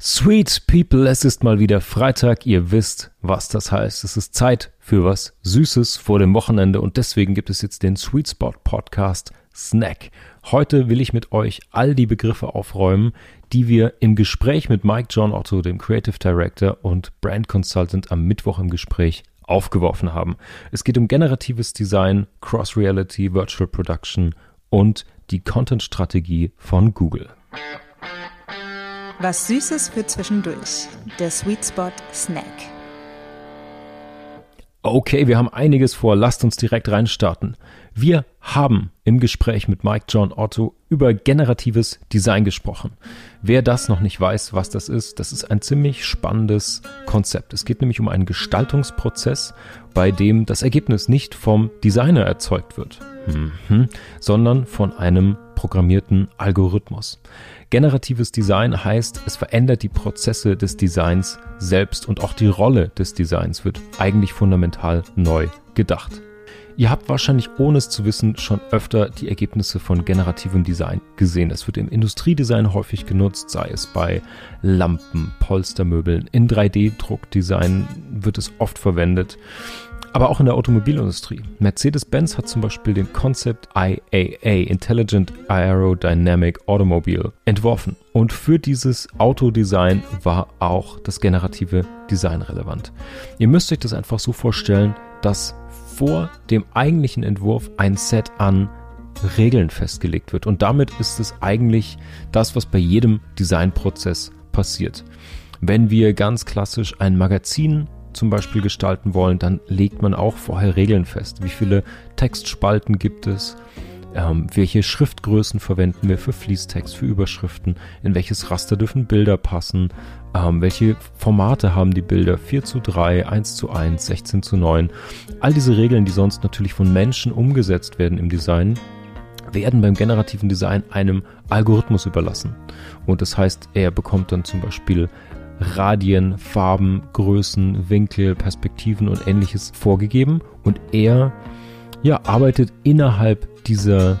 Sweet People, es ist mal wieder Freitag. Ihr wisst, was das heißt. Es ist Zeit für was Süßes vor dem Wochenende und deswegen gibt es jetzt den Sweet Spot Podcast Snack. Heute will ich mit euch all die Begriffe aufräumen, die wir im Gespräch mit Mike John Otto, dem Creative Director und Brand Consultant am Mittwoch im Gespräch aufgeworfen haben. Es geht um generatives Design, Cross-Reality, Virtual Production und die Content-Strategie von Google. Was Süßes für zwischendurch. Der Sweet Spot Snack. Okay, wir haben einiges vor. Lasst uns direkt reinstarten. Wir haben im Gespräch mit Mike John Otto über generatives Design gesprochen. Wer das noch nicht weiß, was das ist, das ist ein ziemlich spannendes Konzept. Es geht nämlich um einen Gestaltungsprozess, bei dem das Ergebnis nicht vom Designer erzeugt wird, mhm, sondern von einem programmierten Algorithmus. Generatives Design heißt, es verändert die Prozesse des Designs selbst und auch die Rolle des Designs wird eigentlich fundamental neu gedacht. Ihr habt wahrscheinlich, ohne es zu wissen, schon öfter die Ergebnisse von generativem Design gesehen. Es wird im Industriedesign häufig genutzt, sei es bei Lampen, Polstermöbeln. In 3D-Druckdesign wird es oft verwendet aber auch in der Automobilindustrie. Mercedes-Benz hat zum Beispiel den Concept IAA, Intelligent Aerodynamic Automobile, entworfen. Und für dieses Autodesign war auch das generative Design relevant. Ihr müsst euch das einfach so vorstellen, dass vor dem eigentlichen Entwurf ein Set an Regeln festgelegt wird. Und damit ist es eigentlich das, was bei jedem Designprozess passiert. Wenn wir ganz klassisch ein Magazin zum Beispiel gestalten wollen, dann legt man auch vorher Regeln fest. Wie viele Textspalten gibt es? Ähm, welche Schriftgrößen verwenden wir für Fließtext, für Überschriften? In welches Raster dürfen Bilder passen? Ähm, welche Formate haben die Bilder? 4 zu 3, 1 zu 1, 16 zu 9. All diese Regeln, die sonst natürlich von Menschen umgesetzt werden im Design, werden beim generativen Design einem Algorithmus überlassen. Und das heißt, er bekommt dann zum Beispiel Radien, Farben, Größen, Winkel, Perspektiven und ähnliches vorgegeben und er ja, arbeitet innerhalb dieser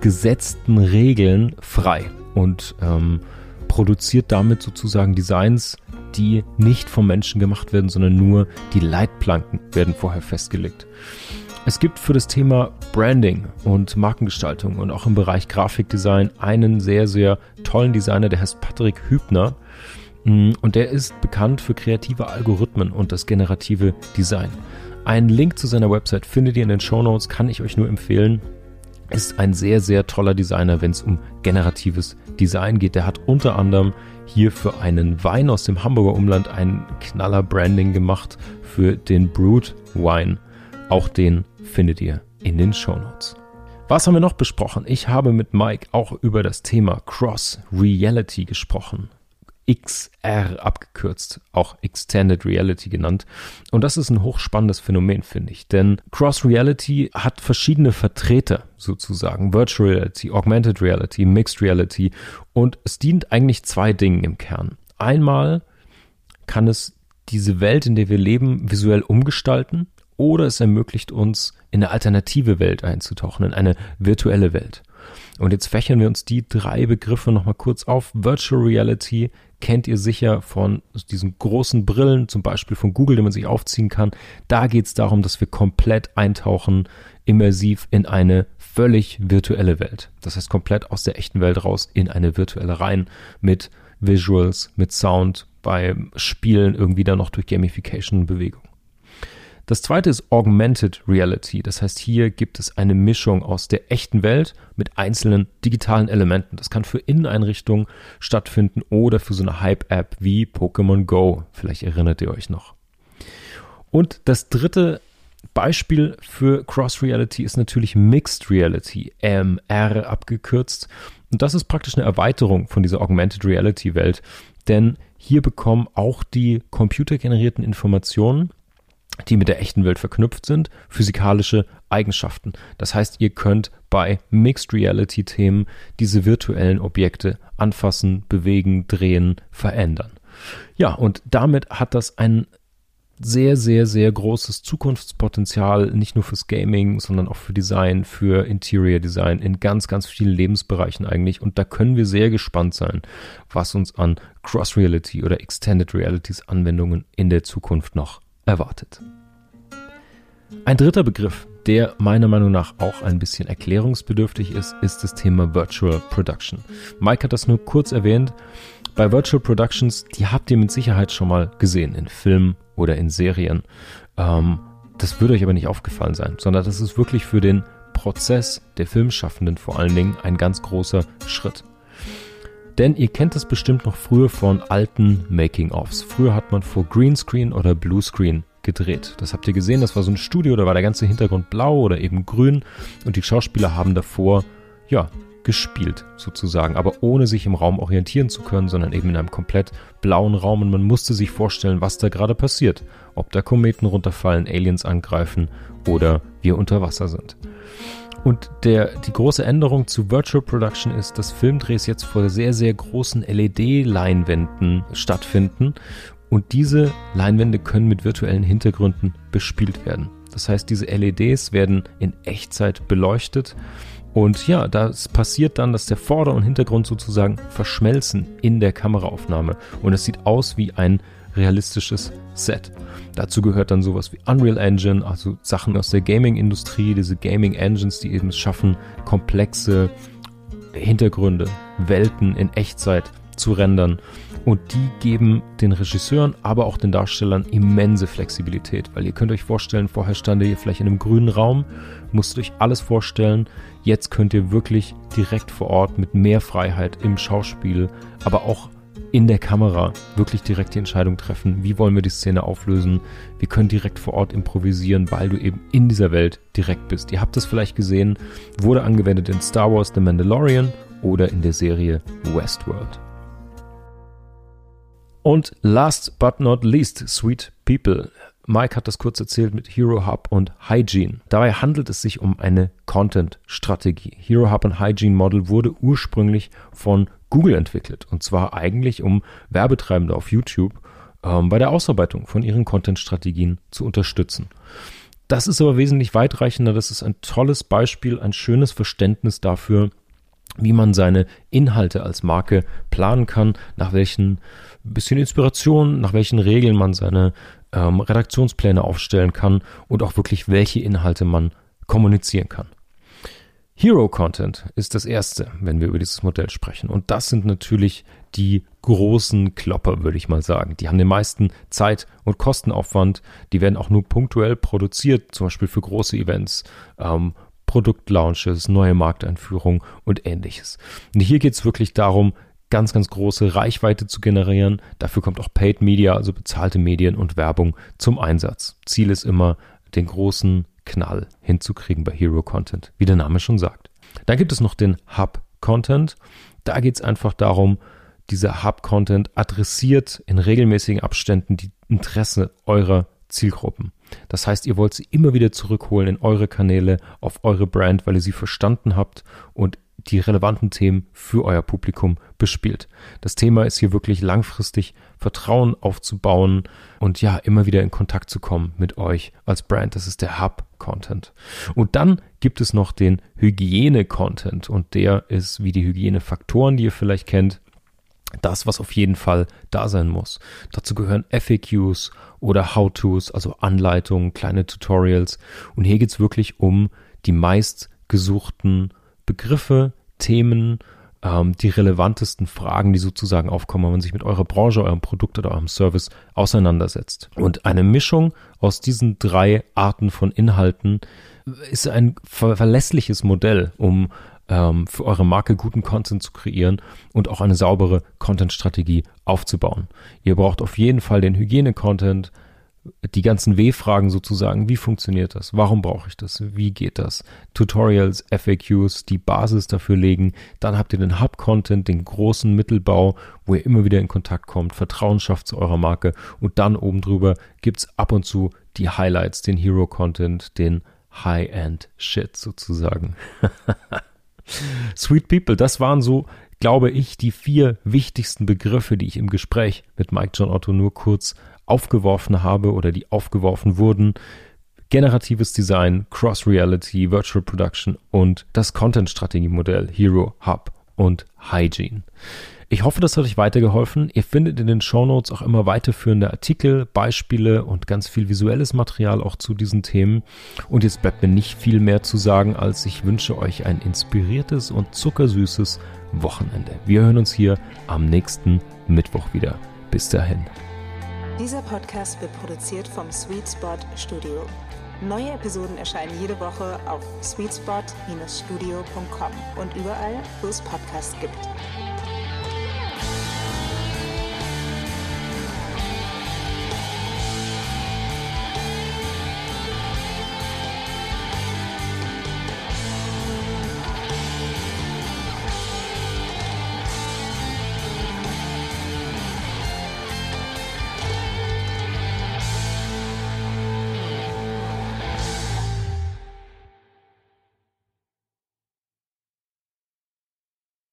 gesetzten Regeln frei und ähm, produziert damit sozusagen Designs, die nicht vom Menschen gemacht werden, sondern nur die Leitplanken werden vorher festgelegt. Es gibt für das Thema Branding und Markengestaltung und auch im Bereich Grafikdesign einen sehr, sehr tollen Designer, der heißt Patrick Hübner. Mm, und der ist bekannt für kreative Algorithmen und das generative Design. Einen Link zu seiner Website findet ihr in den Show Notes, kann ich euch nur empfehlen. Ist ein sehr, sehr toller Designer, wenn es um generatives Design geht. Der hat unter anderem hier für einen Wein aus dem Hamburger Umland ein knaller Branding gemacht für den Brut Wine. Auch den findet ihr in den Show Notes. Was haben wir noch besprochen? Ich habe mit Mike auch über das Thema Cross Reality gesprochen. XR abgekürzt, auch Extended Reality genannt. Und das ist ein hochspannendes Phänomen, finde ich. Denn Cross Reality hat verschiedene Vertreter sozusagen. Virtual Reality, Augmented Reality, Mixed Reality. Und es dient eigentlich zwei Dingen im Kern. Einmal kann es diese Welt, in der wir leben, visuell umgestalten oder es ermöglicht uns, in eine alternative Welt einzutauchen, in eine virtuelle Welt. Und jetzt fächern wir uns die drei Begriffe nochmal kurz auf. Virtual Reality kennt ihr sicher von diesen großen Brillen, zum Beispiel von Google, die man sich aufziehen kann. Da geht es darum, dass wir komplett eintauchen, immersiv in eine völlig virtuelle Welt. Das heißt, komplett aus der echten Welt raus in eine virtuelle rein mit Visuals, mit Sound, beim Spielen irgendwie dann noch durch Gamification Bewegung. Das zweite ist Augmented Reality. Das heißt, hier gibt es eine Mischung aus der echten Welt mit einzelnen digitalen Elementen. Das kann für Inneneinrichtungen stattfinden oder für so eine Hype-App wie Pokémon Go. Vielleicht erinnert ihr euch noch. Und das dritte Beispiel für Cross Reality ist natürlich Mixed Reality, MR abgekürzt. Und das ist praktisch eine Erweiterung von dieser Augmented Reality Welt, denn hier bekommen auch die computergenerierten Informationen die mit der echten Welt verknüpft sind, physikalische Eigenschaften. Das heißt, ihr könnt bei Mixed Reality Themen diese virtuellen Objekte anfassen, bewegen, drehen, verändern. Ja, und damit hat das einen sehr, sehr, sehr großes Zukunftspotenzial, nicht nur fürs Gaming, sondern auch für Design, für Interior Design in ganz, ganz vielen Lebensbereichen eigentlich. Und da können wir sehr gespannt sein, was uns an Cross Reality oder Extended Realities Anwendungen in der Zukunft noch erwartet. Ein dritter Begriff, der meiner Meinung nach auch ein bisschen erklärungsbedürftig ist, ist das Thema Virtual Production. Mike hat das nur kurz erwähnt. Bei Virtual Productions, die habt ihr mit Sicherheit schon mal gesehen in Filmen oder in Serien. Ähm, das würde euch aber nicht aufgefallen sein, sondern das ist wirklich für den Prozess der Filmschaffenden vor allen Dingen ein ganz großer Schritt. Denn ihr kennt es bestimmt noch früher von alten Making-ofs. Früher hat man vor Greenscreen oder Bluescreen gedreht. Das habt ihr gesehen, das war so ein Studio, da war der ganze Hintergrund blau oder eben grün und die Schauspieler haben davor, ja, gespielt sozusagen, aber ohne sich im Raum orientieren zu können, sondern eben in einem komplett blauen Raum und man musste sich vorstellen, was da gerade passiert. Ob da Kometen runterfallen, Aliens angreifen oder wir unter Wasser sind. Und der, die große Änderung zu Virtual Production ist, dass Filmdrehs jetzt vor sehr, sehr großen LED-Leinwänden stattfinden und diese Leinwände können mit virtuellen Hintergründen bespielt werden. Das heißt, diese LEDs werden in Echtzeit beleuchtet und ja, das passiert dann, dass der Vorder- und Hintergrund sozusagen verschmelzen in der Kameraaufnahme. Und es sieht aus wie ein realistisches Set. Dazu gehört dann sowas wie Unreal Engine, also Sachen aus der Gaming-Industrie, diese Gaming Engines, die eben es schaffen, komplexe Hintergründe, Welten in Echtzeit zu rendern. Und die geben den Regisseuren, aber auch den Darstellern immense Flexibilität, weil ihr könnt euch vorstellen, vorher stand ihr vielleicht in einem grünen Raum, musstet euch alles vorstellen. Jetzt könnt ihr wirklich direkt vor Ort mit mehr Freiheit im Schauspiel, aber auch in der Kamera wirklich direkt die Entscheidung treffen, wie wollen wir die Szene auflösen. Wir können direkt vor Ort improvisieren, weil du eben in dieser Welt direkt bist. Ihr habt es vielleicht gesehen, wurde angewendet in Star Wars The Mandalorian oder in der Serie Westworld. Und last but not least, Sweet People. Mike hat das kurz erzählt mit Hero Hub und Hygiene. Dabei handelt es sich um eine Content-Strategie. Hero Hub und Hygiene Model wurde ursprünglich von Google entwickelt und zwar eigentlich um Werbetreibende auf YouTube ähm, bei der Ausarbeitung von ihren Content-Strategien zu unterstützen. Das ist aber wesentlich weitreichender. Das ist ein tolles Beispiel, ein schönes Verständnis dafür, wie man seine Inhalte als Marke planen kann, nach welchen bisschen Inspiration, nach welchen Regeln man seine ähm, Redaktionspläne aufstellen kann und auch wirklich welche Inhalte man kommunizieren kann. Hero Content ist das erste, wenn wir über dieses Modell sprechen. Und das sind natürlich die großen Klopper, würde ich mal sagen. Die haben den meisten Zeit- und Kostenaufwand. Die werden auch nur punktuell produziert, zum Beispiel für große Events, ähm, Produktlaunches, neue Markteinführungen und ähnliches. Und hier geht es wirklich darum, ganz, ganz große Reichweite zu generieren. Dafür kommt auch Paid Media, also bezahlte Medien und Werbung zum Einsatz. Ziel ist immer, den großen Knall hinzukriegen bei Hero Content, wie der Name schon sagt. Dann gibt es noch den Hub Content. Da geht es einfach darum, dieser Hub Content adressiert in regelmäßigen Abständen die Interesse eurer Zielgruppen. Das heißt, ihr wollt sie immer wieder zurückholen in eure Kanäle, auf eure Brand, weil ihr sie verstanden habt und die relevanten Themen für euer Publikum bespielt. Das Thema ist hier wirklich langfristig Vertrauen aufzubauen und ja, immer wieder in Kontakt zu kommen mit euch als Brand. Das ist der Hub-Content. Und dann gibt es noch den Hygiene-Content und der ist wie die Hygienefaktoren, die ihr vielleicht kennt, das, was auf jeden Fall da sein muss. Dazu gehören FAQs oder How-Tos, also Anleitungen, kleine Tutorials. Und hier geht es wirklich um die meistgesuchten Begriffe, Themen, ähm, die relevantesten Fragen, die sozusagen aufkommen, wenn man sich mit eurer Branche, eurem Produkt oder eurem Service auseinandersetzt. Und eine Mischung aus diesen drei Arten von Inhalten ist ein ver verlässliches Modell, um ähm, für eure Marke guten Content zu kreieren und auch eine saubere Content-Strategie aufzubauen. Ihr braucht auf jeden Fall den Hygiene-Content, die ganzen W-Fragen sozusagen, wie funktioniert das? Warum brauche ich das? Wie geht das? Tutorials, FAQs, die Basis dafür legen. Dann habt ihr den Hub-Content, den großen Mittelbau, wo ihr immer wieder in Kontakt kommt, Vertrauen schafft zu eurer Marke und dann oben drüber gibt es ab und zu die Highlights, den Hero-Content, den High-End-Shit sozusagen. Sweet People, das waren so, glaube ich, die vier wichtigsten Begriffe, die ich im Gespräch mit Mike John Otto nur kurz aufgeworfen habe oder die aufgeworfen wurden. Generatives Design, Cross-Reality, Virtual Production und das Content-Strategie-Modell Hero, Hub und Hygiene. Ich hoffe, das hat euch weitergeholfen. Ihr findet in den Shownotes auch immer weiterführende Artikel, Beispiele und ganz viel visuelles Material auch zu diesen Themen. Und jetzt bleibt mir nicht viel mehr zu sagen, als ich wünsche euch ein inspiriertes und zuckersüßes Wochenende. Wir hören uns hier am nächsten Mittwoch wieder. Bis dahin. Dieser Podcast wird produziert vom Sweet Spot Studio. Neue Episoden erscheinen jede Woche auf sweetspot-studio.com und überall, wo es Podcasts gibt.